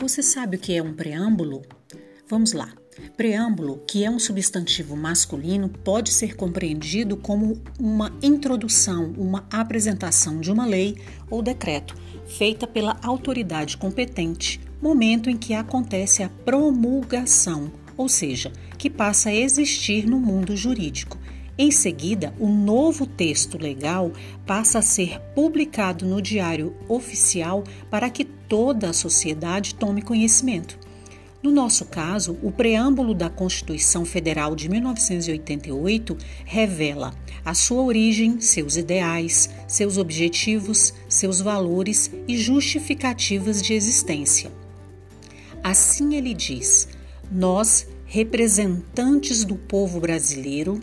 Você sabe o que é um preâmbulo? Vamos lá. Preâmbulo, que é um substantivo masculino, pode ser compreendido como uma introdução, uma apresentação de uma lei ou decreto feita pela autoridade competente, momento em que acontece a promulgação, ou seja, que passa a existir no mundo jurídico. Em seguida, o novo texto legal passa a ser publicado no Diário Oficial para que toda a sociedade tome conhecimento. No nosso caso, o preâmbulo da Constituição Federal de 1988 revela a sua origem, seus ideais, seus objetivos, seus valores e justificativas de existência. Assim ele diz: Nós, representantes do povo brasileiro,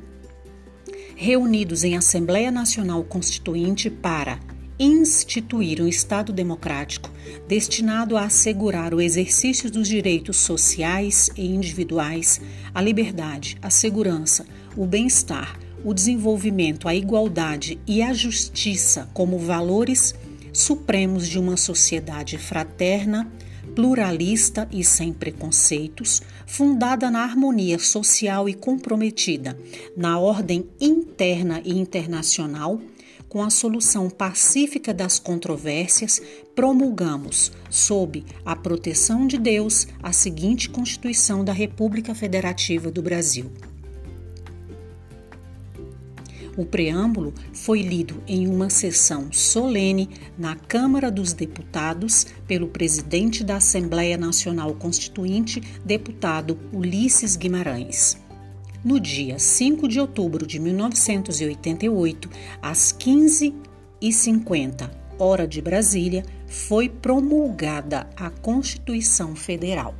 reunidos em Assembleia Nacional Constituinte para instituir um Estado democrático destinado a assegurar o exercício dos direitos sociais e individuais, a liberdade, a segurança, o bem-estar, o desenvolvimento, a igualdade e a justiça como valores supremos de uma sociedade fraterna, pluralista e sem preconceitos, fundada na harmonia social e comprometida na ordem interna e internacional com a solução pacífica das controvérsias, promulgamos, sob a proteção de Deus, a seguinte Constituição da República Federativa do Brasil. O preâmbulo foi lido em uma sessão solene na Câmara dos Deputados pelo presidente da Assembleia Nacional Constituinte, deputado Ulisses Guimarães no dia 5 de outubro de 1988, às 15h50, hora de Brasília, foi promulgada a Constituição Federal.